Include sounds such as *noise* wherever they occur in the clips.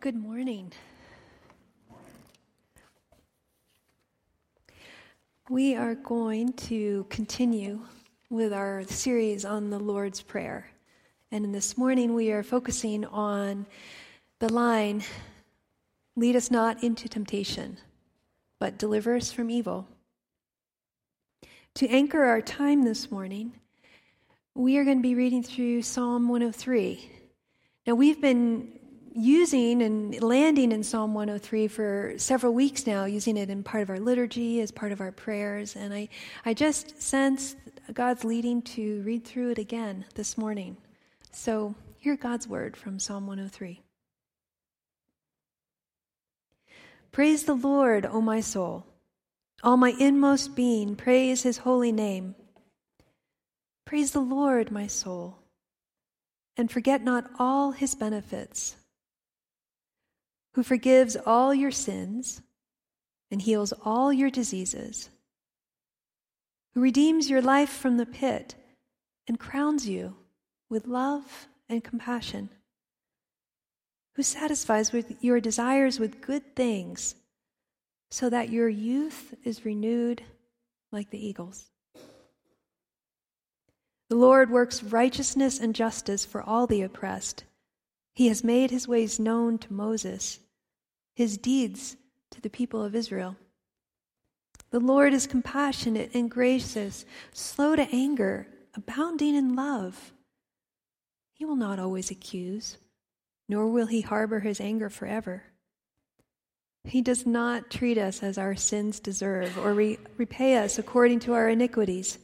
Good morning. We are going to continue with our series on the Lord's Prayer. And this morning we are focusing on the line Lead us not into temptation, but deliver us from evil. To anchor our time this morning, we are going to be reading through Psalm 103. Now, we've been using and landing in Psalm 103 for several weeks now, using it in part of our liturgy, as part of our prayers. And I, I just sense God's leading to read through it again this morning. So hear God's word from Psalm 103. Praise the Lord, O my soul. All my inmost being, praise his holy name. Praise the Lord, my soul, and forget not all his benefits who forgives all your sins and heals all your diseases, who redeems your life from the pit and crowns you with love and compassion, who satisfies with your desires with good things, so that your youth is renewed like the eagles. The Lord works righteousness and justice for all the oppressed. He has made his ways known to Moses his deeds to the people of Israel. The Lord is compassionate and gracious, slow to anger, abounding in love. He will not always accuse, nor will he harbor his anger forever. He does not treat us as our sins deserve or re- repay us according to our iniquities.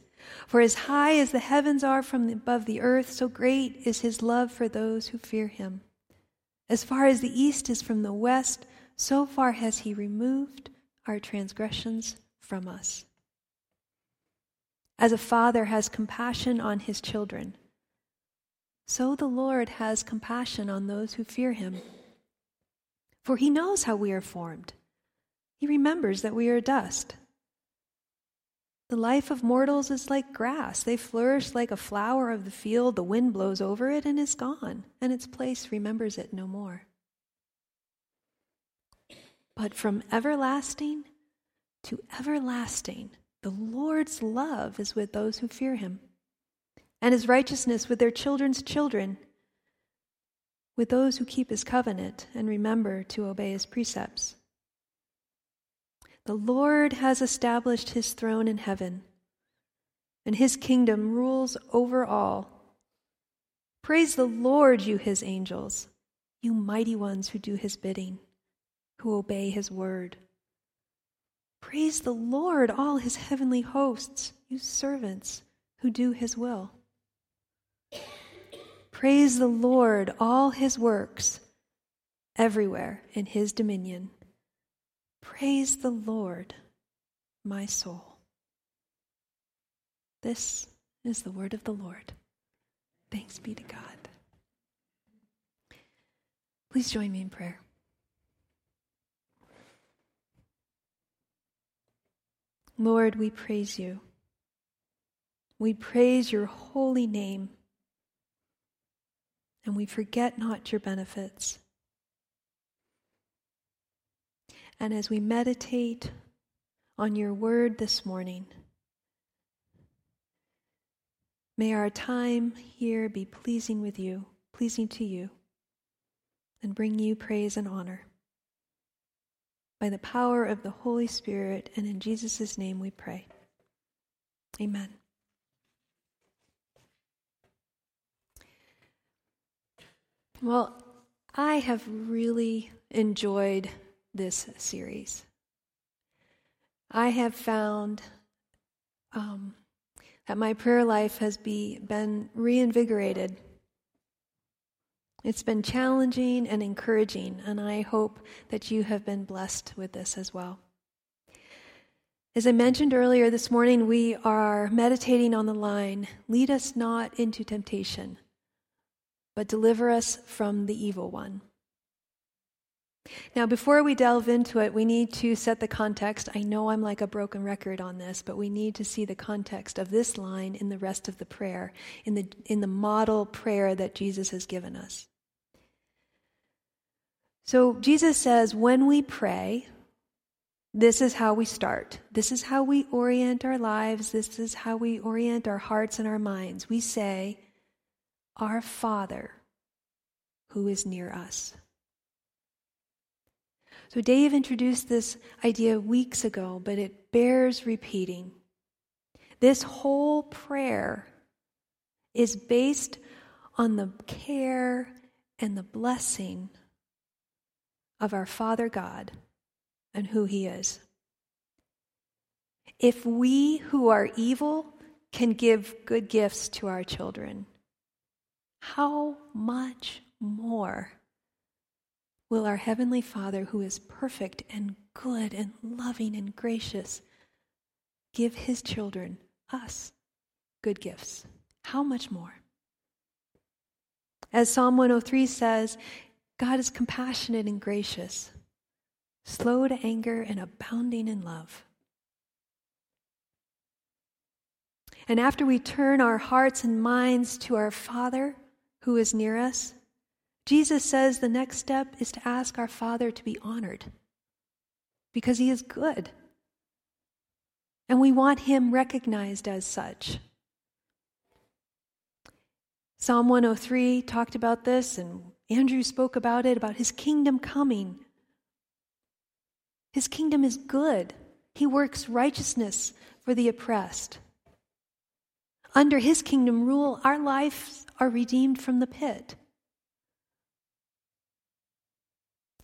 For as high as the heavens are from above the earth, so great is his love for those who fear him. As far as the east is from the west, so far has he removed our transgressions from us. As a father has compassion on his children, so the Lord has compassion on those who fear him. For he knows how we are formed, he remembers that we are dust. The life of mortals is like grass. They flourish like a flower of the field. The wind blows over it and is gone, and its place remembers it no more. But from everlasting to everlasting, the Lord's love is with those who fear him, and his righteousness with their children's children, with those who keep his covenant and remember to obey his precepts. The Lord has established his throne in heaven, and his kingdom rules over all. Praise the Lord, you his angels, you mighty ones who do his bidding who obey his word. Praise the Lord, all his heavenly hosts, you servants who do his will. Praise the Lord, all his works, everywhere in his dominion. Praise the Lord, my soul. This is the word of the Lord. Thanks be to God. Please join me in prayer. Lord, we praise you. We praise your holy name, and we forget not your benefits. And as we meditate on your word this morning, may our time here be pleasing with you, pleasing to you, and bring you praise and honor by the power of the Holy Spirit, and in Jesus' name we pray. Amen. Well, I have really enjoyed this series. I have found um, that my prayer life has be, been reinvigorated it's been challenging and encouraging, and I hope that you have been blessed with this as well. As I mentioned earlier this morning, we are meditating on the line Lead us not into temptation, but deliver us from the evil one. Now, before we delve into it, we need to set the context. I know I'm like a broken record on this, but we need to see the context of this line in the rest of the prayer, in the, in the model prayer that Jesus has given us. So Jesus says when we pray, this is how we start. This is how we orient our lives. This is how we orient our hearts and our minds. We say, Our Father who is near us. So, Dave introduced this idea weeks ago, but it bears repeating. This whole prayer is based on the care and the blessing of our Father God and who He is. If we who are evil can give good gifts to our children, how much more will our Heavenly Father, who is perfect and good and loving and gracious, give His children, us, good gifts? How much more? As Psalm 103 says, God is compassionate and gracious, slow to anger and abounding in love. And after we turn our hearts and minds to our Father who is near us, Jesus says the next step is to ask our Father to be honored because he is good. And we want him recognized as such. Psalm 103 talked about this, and Andrew spoke about it about his kingdom coming. His kingdom is good, he works righteousness for the oppressed. Under his kingdom rule, our lives are redeemed from the pit.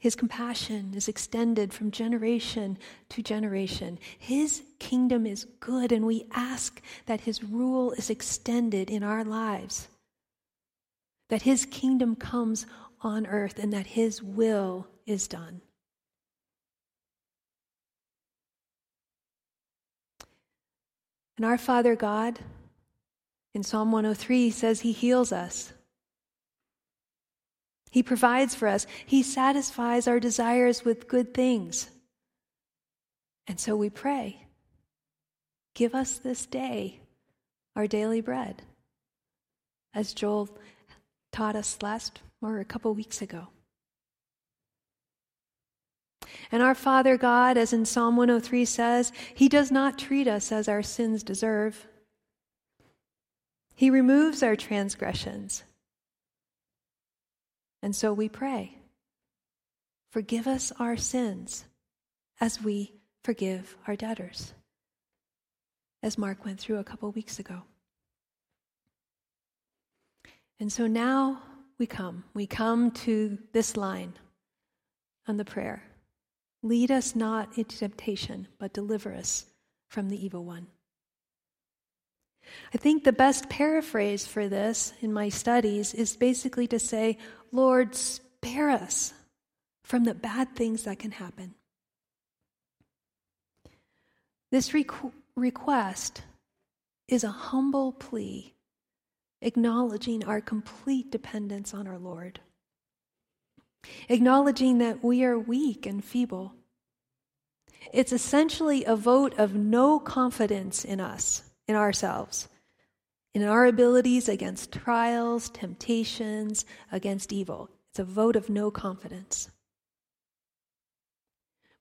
His compassion is extended from generation to generation. His kingdom is good, and we ask that His rule is extended in our lives that his kingdom comes on earth and that his will is done. And our Father God, in Psalm 103, says he heals us. He provides for us. He satisfies our desires with good things. And so we pray Give us this day our daily bread. As Joel taught us last or a couple weeks ago. And our Father God, as in Psalm 103 says, He does not treat us as our sins deserve. He removes our transgressions. And so we pray Forgive us our sins as we forgive our debtors, as Mark went through a couple weeks ago. And so now we come. We come to this line on the prayer Lead us not into temptation, but deliver us from the evil one. I think the best paraphrase for this in my studies is basically to say, Lord, spare us from the bad things that can happen. This requ- request is a humble plea acknowledging our complete dependence on our Lord, acknowledging that we are weak and feeble. It's essentially a vote of no confidence in us, in ourselves, in our abilities against trials, temptations, against evil. It's a vote of no confidence.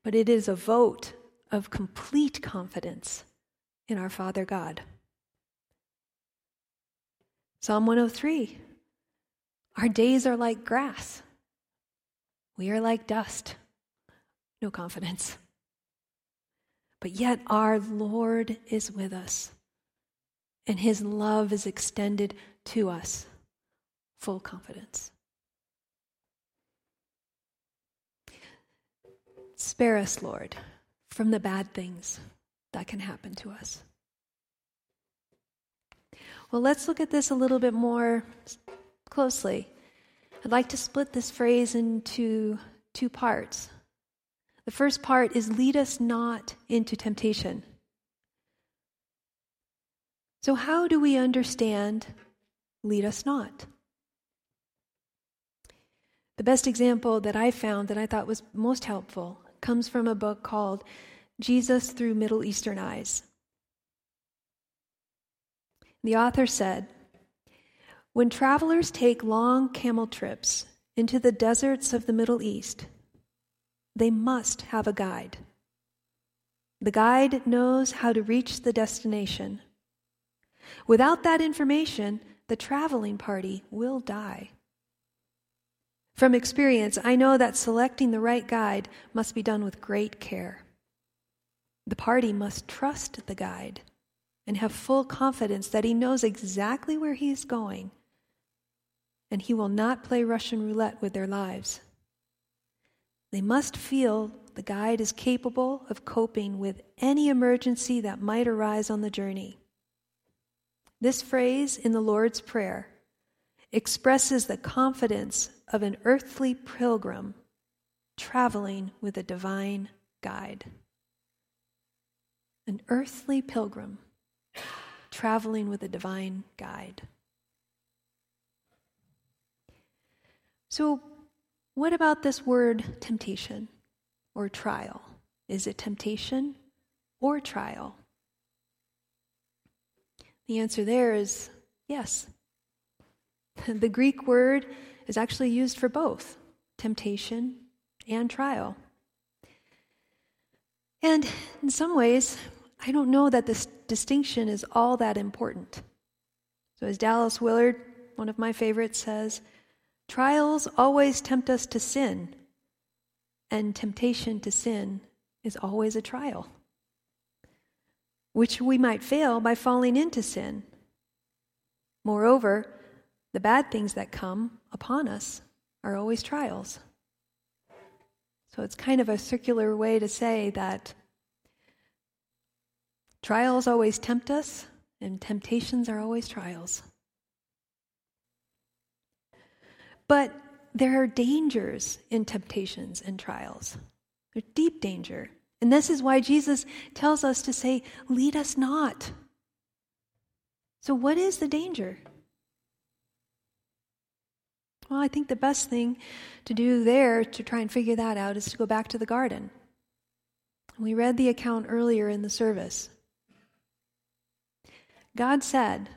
But it is a vote of complete confidence in our Father God. Psalm 103 Our days are like grass, we are like dust. No confidence. But yet our Lord is with us, and his love is extended to us. Full confidence. Spare us, Lord, from the bad things that can happen to us. Well, let's look at this a little bit more closely. I'd like to split this phrase into two parts. The first part is lead us not into temptation. So, how do we understand lead us not? The best example that I found that I thought was most helpful comes from a book called Jesus Through Middle Eastern Eyes. The author said When travelers take long camel trips into the deserts of the Middle East, they must have a guide. The guide knows how to reach the destination. Without that information, the traveling party will die. From experience, I know that selecting the right guide must be done with great care. The party must trust the guide and have full confidence that he knows exactly where he is going, and he will not play Russian roulette with their lives. They must feel the guide is capable of coping with any emergency that might arise on the journey. This phrase in the Lord's Prayer expresses the confidence of an earthly pilgrim traveling with a divine guide. An earthly pilgrim traveling with a divine guide. So, what about this word temptation or trial? Is it temptation or trial? The answer there is yes. *laughs* The Greek word is actually used for both temptation and trial. And in some ways, I don't know that this distinction is all that important. So, as Dallas Willard, one of my favorites, says, trials always tempt us to sin, and temptation to sin is always a trial, which we might fail by falling into sin. Moreover, the bad things that come upon us are always trials. So it's kind of a circular way to say that trials always tempt us, and temptations are always trials. But there are dangers in temptations and trials. There's deep danger. And this is why Jesus tells us to say, Lead us not. So, what is the danger? Well, I think the best thing to do there to try and figure that out is to go back to the garden. We read the account earlier in the service. God said,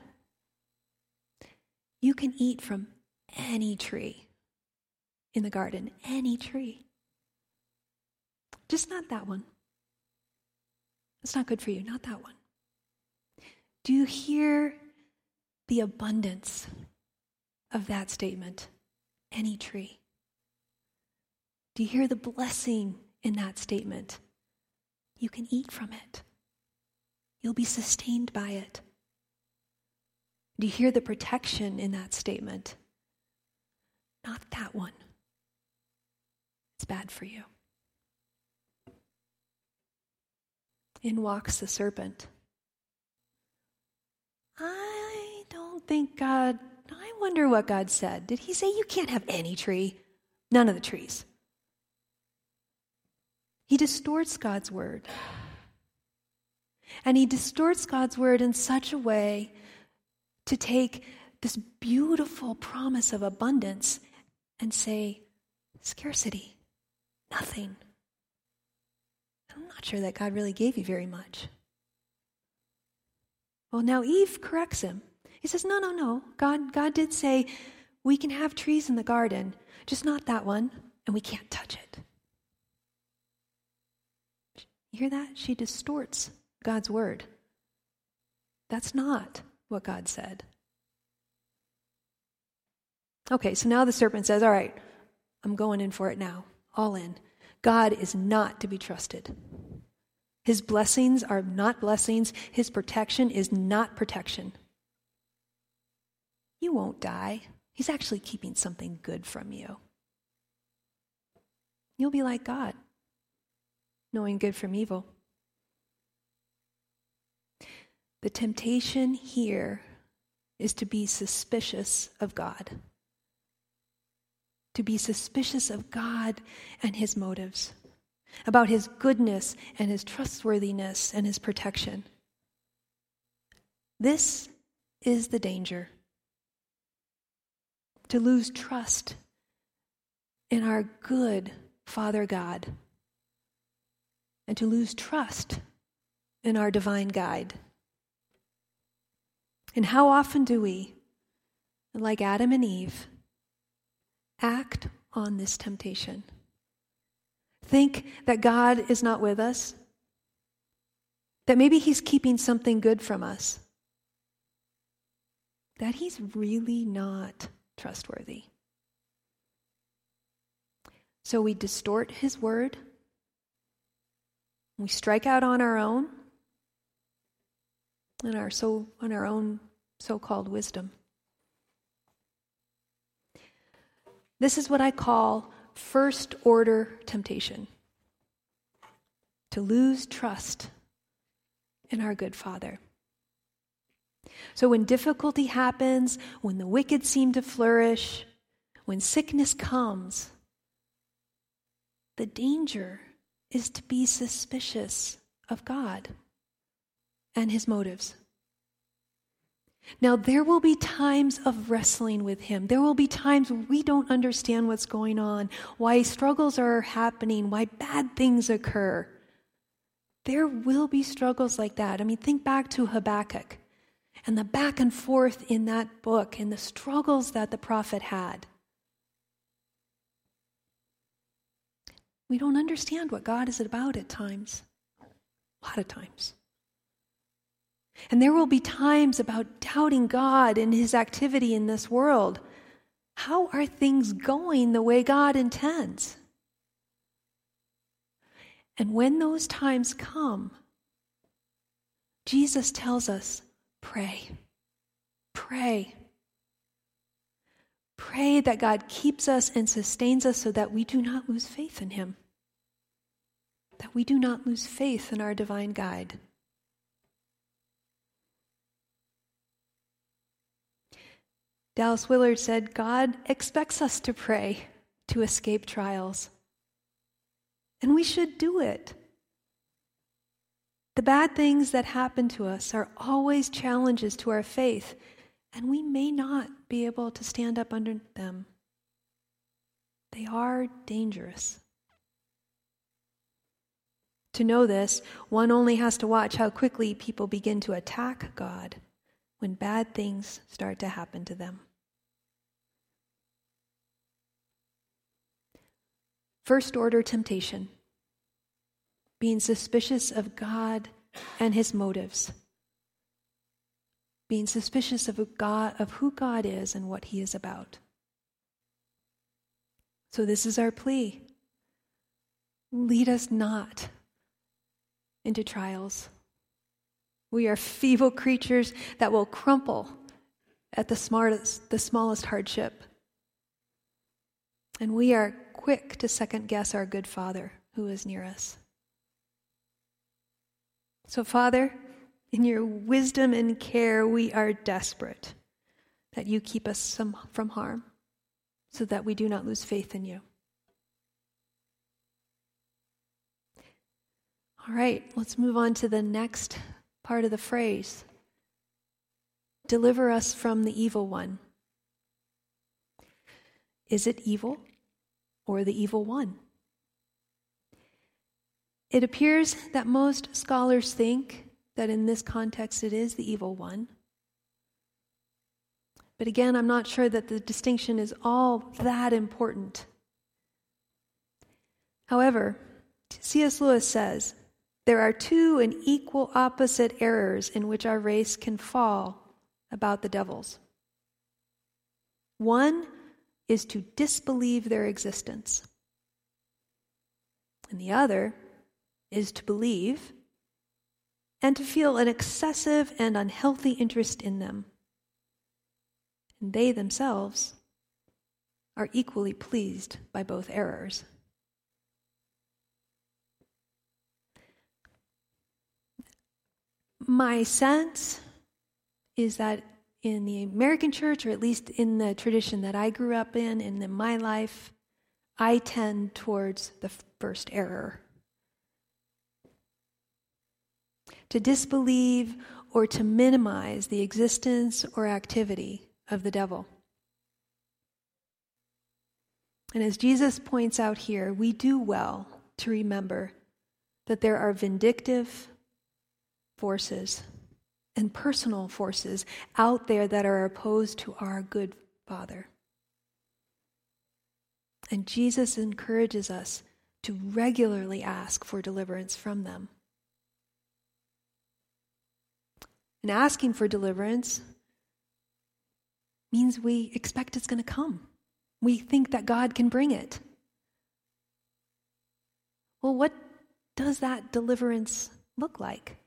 You can eat from any tree in the garden, any tree. Just not that one. It's not good for you, not that one. Do you hear the abundance of that statement? any tree. Do you hear the blessing in that statement? You can eat from it, you'll be sustained by it. Do you hear the protection in that statement? Not that one. It's bad for you. In walks the serpent. I don't think God I wonder what God said. Did he say you can't have any tree? None of the trees. He distorts God's word. And he distorts God's word in such a way to take this beautiful promise of abundance and say, scarcity, nothing. I'm not sure that God really gave you very much. Well, now Eve corrects him. He says, No, no, no. God, God did say we can have trees in the garden, just not that one, and we can't touch it. You hear that? She distorts God's word. That's not what God said. Okay, so now the serpent says, All right, I'm going in for it now, all in. God is not to be trusted. His blessings are not blessings, His protection is not protection. You won't die. He's actually keeping something good from you. You'll be like God, knowing good from evil. The temptation here is to be suspicious of God, to be suspicious of God and his motives, about his goodness and his trustworthiness and his protection. This is the danger to lose trust in our good Father God and to lose trust in our divine guide. And how often do we, like Adam and Eve, act on this temptation? think that God is not with us, that maybe He's keeping something good from us, that He's really not trustworthy. So we distort His word, we strike out on our own, and our so on our own so-called wisdom. This is what I call first order temptation to lose trust in our good Father. So when difficulty happens, when the wicked seem to flourish, when sickness comes, the danger is to be suspicious of God and his motives. Now, there will be times of wrestling with Him. There will be times we don't understand what's going on, why struggles are happening, why bad things occur. There will be struggles like that. I mean, think back to Habakkuk and the back and forth in that book and the struggles that the prophet had. We don't understand what God is about at times, a lot of times. And there will be times about doubting God and his activity in this world. How are things going the way God intends? And when those times come, Jesus tells us pray. Pray. Pray that God keeps us and sustains us so that we do not lose faith in Him, that we do not lose faith in our divine guide. Dallas Willard said, God expects us to pray to escape trials. And we should do it. The bad things that happen to us are always challenges to our faith, and we may not be able to stand up under them. They are dangerous. To know this, one only has to watch how quickly people begin to attack God when bad things start to happen to them. First order temptation being suspicious of God and his motives, being suspicious of, God, of who God is and what he is about. So, this is our plea. Lead us not into trials we are feeble creatures that will crumple at the, smartest, the smallest hardship. And we are quick to second guess our good Father who is near us. So, Father, in your wisdom and care, we are desperate that you keep us from harm so that we do not lose faith in you. All right, let's move on to the next part of the phrase deliver us from the evil one. Is it evil or the evil one? It appears that most scholars think that in this context it is the evil one. But again, I'm not sure that the distinction is all that important. However, C.S. Lewis says there are two and equal opposite errors in which our race can fall about the devils. One is to disbelieve their existence, and the other is to believe and to feel an excessive and unhealthy interest in them. And they themselves are equally pleased by both errors. My sense is that in the American church, or at least in the tradition that I grew up in and in my life, I tend towards the first error. To disbelieve or to minimize the existence or activity of the devil. And as Jesus points out here, we do well to remember that there are vindictive, forces and personal forces out there that are opposed to our good Father. And Jesus encourages us to regularly ask for deliverance from them. And asking for deliverance means we expect it's going to come. We think that God can bring it. Well, what does that deliverance look like?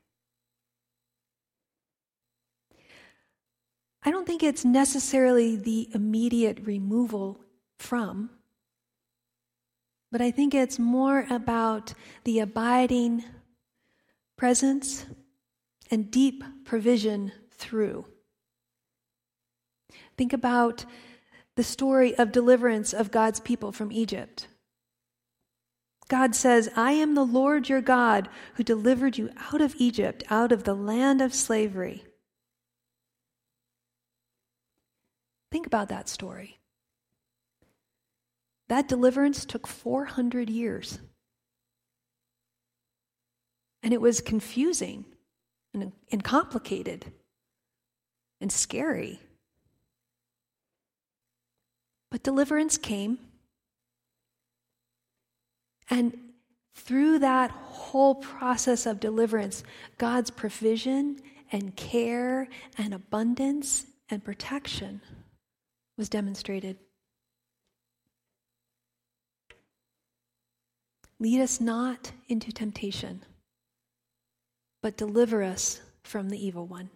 I don't think it's necessarily the immediate removal from, but I think it's more about the abiding presence and deep provision through. Think about the story of deliverance of God's people from Egypt. God says, I am the Lord your God who delivered you out of Egypt, out of the land of slavery. Think about that story. That deliverance took 400 years. And it was confusing and, and complicated and scary. But deliverance came. And through that whole process of deliverance, God's provision and care and abundance and protection was demonstrated. Lead us not into temptation, but deliver us from the evil one.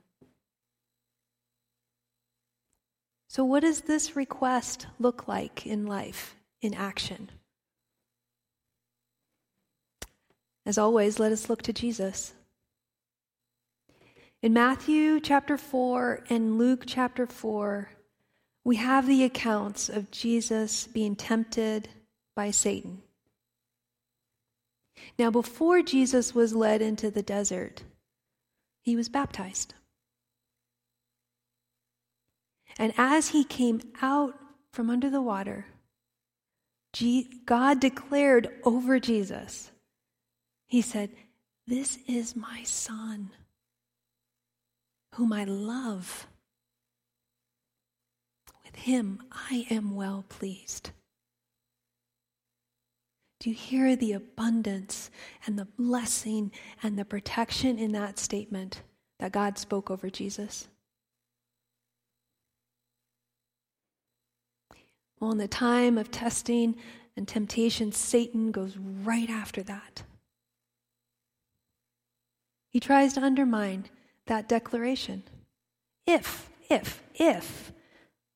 So, what does this request look like in life, in action? As always, let us look to Jesus. In Matthew chapter 4 and Luke chapter 4, we have the accounts of Jesus being tempted by Satan. Now, before Jesus was led into the desert, he was baptized. And as he came out from under the water, God declared over Jesus, He said, This is my son, whom I love. With him I am well pleased. Do you hear the abundance and the blessing and the protection in that statement that God spoke over Jesus? Well, in the time of testing and temptation, Satan goes right after that. He tries to undermine that declaration. If, if, if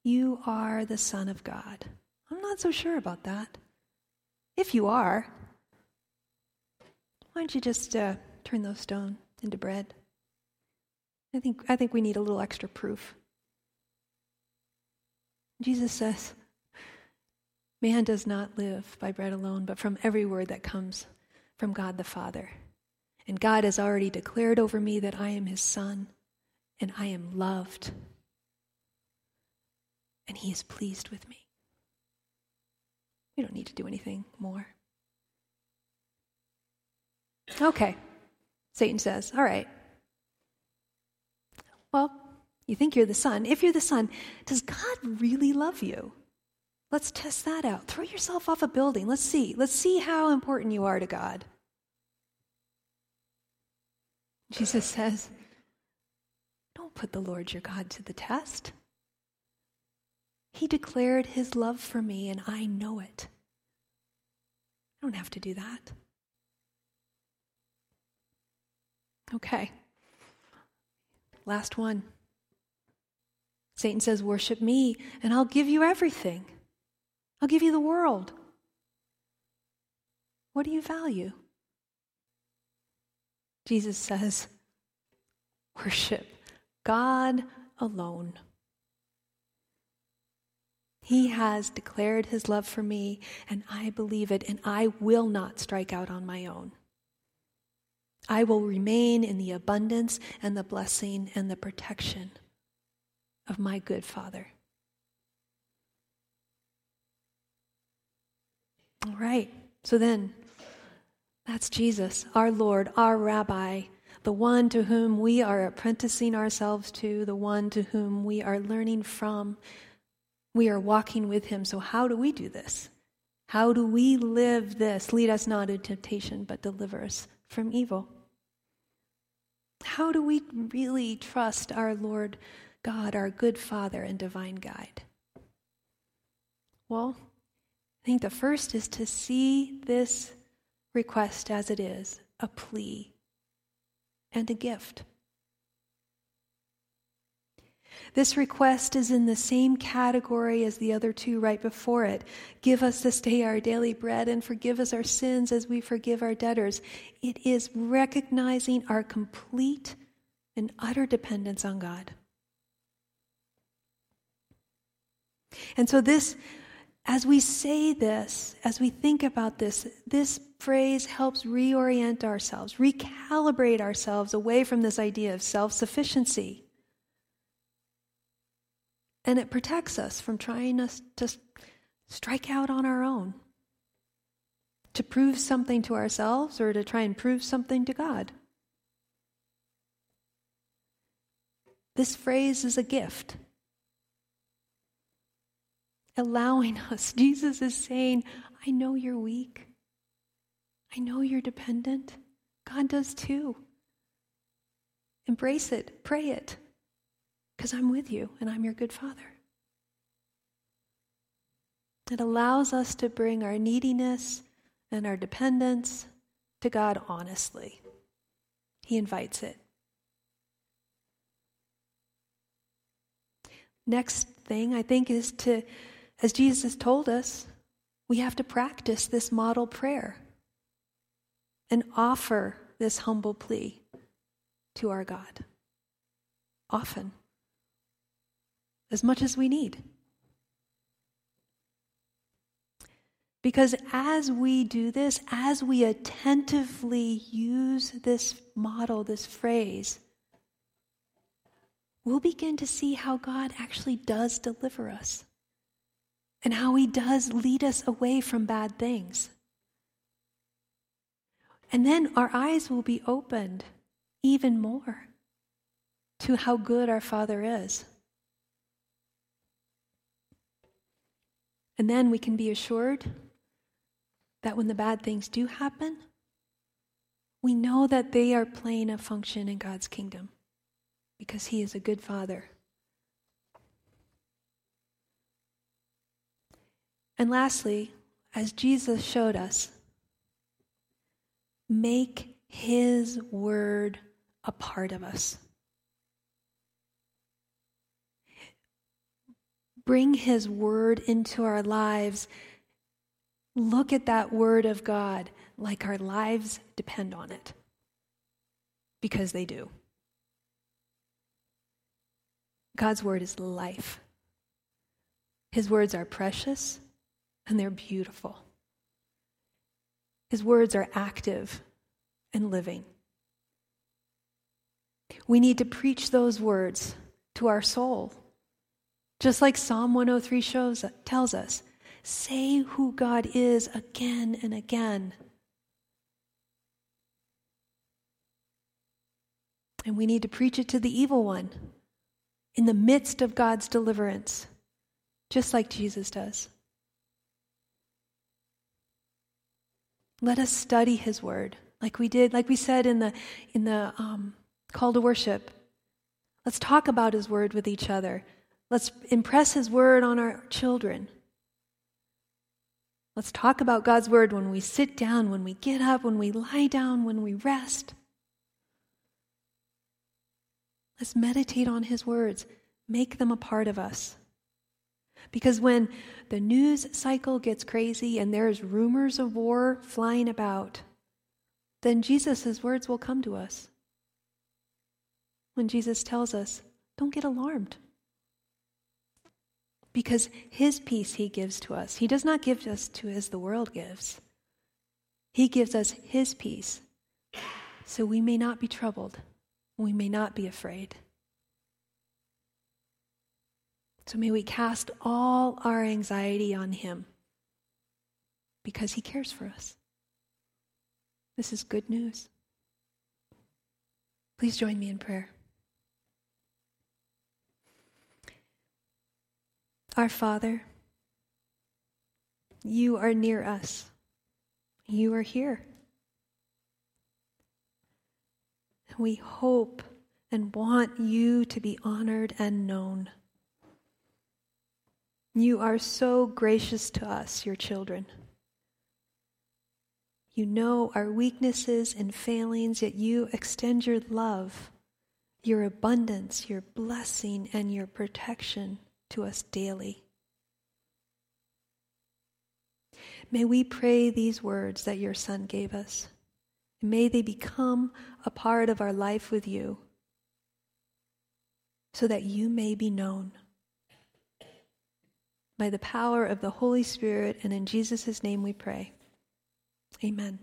you are the Son of God. I'm not so sure about that. If you are, why don't you just uh, turn those stones into bread? I think, I think we need a little extra proof. Jesus says, Man does not live by bread alone, but from every word that comes from God the Father. And God has already declared over me that I am his son and I am loved. And he is pleased with me. We don't need to do anything more. Okay, Satan says, All right. Well, you think you're the son. If you're the son, does God really love you? Let's test that out. Throw yourself off a building. Let's see. Let's see how important you are to God. Jesus says, Don't put the Lord your God to the test. He declared his love for me, and I know it. I don't have to do that. Okay. Last one. Satan says, Worship me, and I'll give you everything. I'll give you the world. What do you value? Jesus says, Worship God alone. He has declared his love for me, and I believe it, and I will not strike out on my own. I will remain in the abundance and the blessing and the protection of my good Father. All right, so then, that's Jesus, our Lord, our Rabbi, the one to whom we are apprenticing ourselves to, the one to whom we are learning from we are walking with Him. So, how do we do this? How do we live this? Lead us not into temptation, but deliver us from evil. How do we really trust our Lord God, our good Father and divine guide? Well, I think the first is to see this request as it is a plea and a gift. This request is in the same category as the other two right before it. Give us this day our daily bread and forgive us our sins as we forgive our debtors. It is recognizing our complete and utter dependence on God. And so, this, as we say this, as we think about this, this phrase helps reorient ourselves, recalibrate ourselves away from this idea of self sufficiency and it protects us from trying us to strike out on our own, to prove something to ourselves or to try and prove something to God. This phrase is a gift. Allowing *laughs* us, Jesus is saying, I know you're weak. I know you're dependent. God does too. Embrace it, pray it. Because I'm with you and I'm your good father. It allows us to bring our neediness and our dependence to God honestly. He invites it. Next thing I think is to, as Jesus told us, we have to practice this model prayer and offer this humble plea to our God often as much as we need. Because as we do this, as we attentively use this model, this phrase, we'll begin to see how God actually does deliver us and how He does lead us away from bad things. And then our eyes will be opened even more to how good our Father is. And then we can be assured that when the bad things do happen, we know that they are playing a function in God's kingdom because He is a good Father. And lastly, as Jesus showed us, make His word a part of us. Bring His word into our lives, look at that word of God like our lives depend on it. Because they do. God's word is life. His words are precious and they're beautiful. His words are active and living. We need to preach those words to our soul just like Psalm 103 shows, tells us, say who God is again and again. And we need to preach it to the evil one in the midst of God's deliverance, just like Jesus does. Let us study his word like we did, like we said in the, in the um, call to worship. Let's talk about his word with each other. Let's impress His word on our children. Let's talk about God's word when we sit down, when we get up, when we lie down, when we rest. Let's meditate on His words, make them a part of us. Because when the news cycle gets crazy and there's rumors of war flying about, then Jesus' words will come to us. When Jesus tells us, don't get alarmed because his peace he gives to us. He does not give us to as the world gives. He gives us his peace so we may not be troubled, we may not be afraid. So may we cast all our anxiety on him because he cares for us. This is good news. Please join me in prayer. Our Father, You are near us. You are here. We hope and want you to be honored and known. You are so gracious to us, your children. You know our weaknesses and failings, yet you extend your love, your abundance, your blessing, and your protection to us daily. May we pray these words that your Son gave us. May they become a part of our life with you so that you may be known. By the power of the Holy Spirit and in Jesus' name we pray. Amen.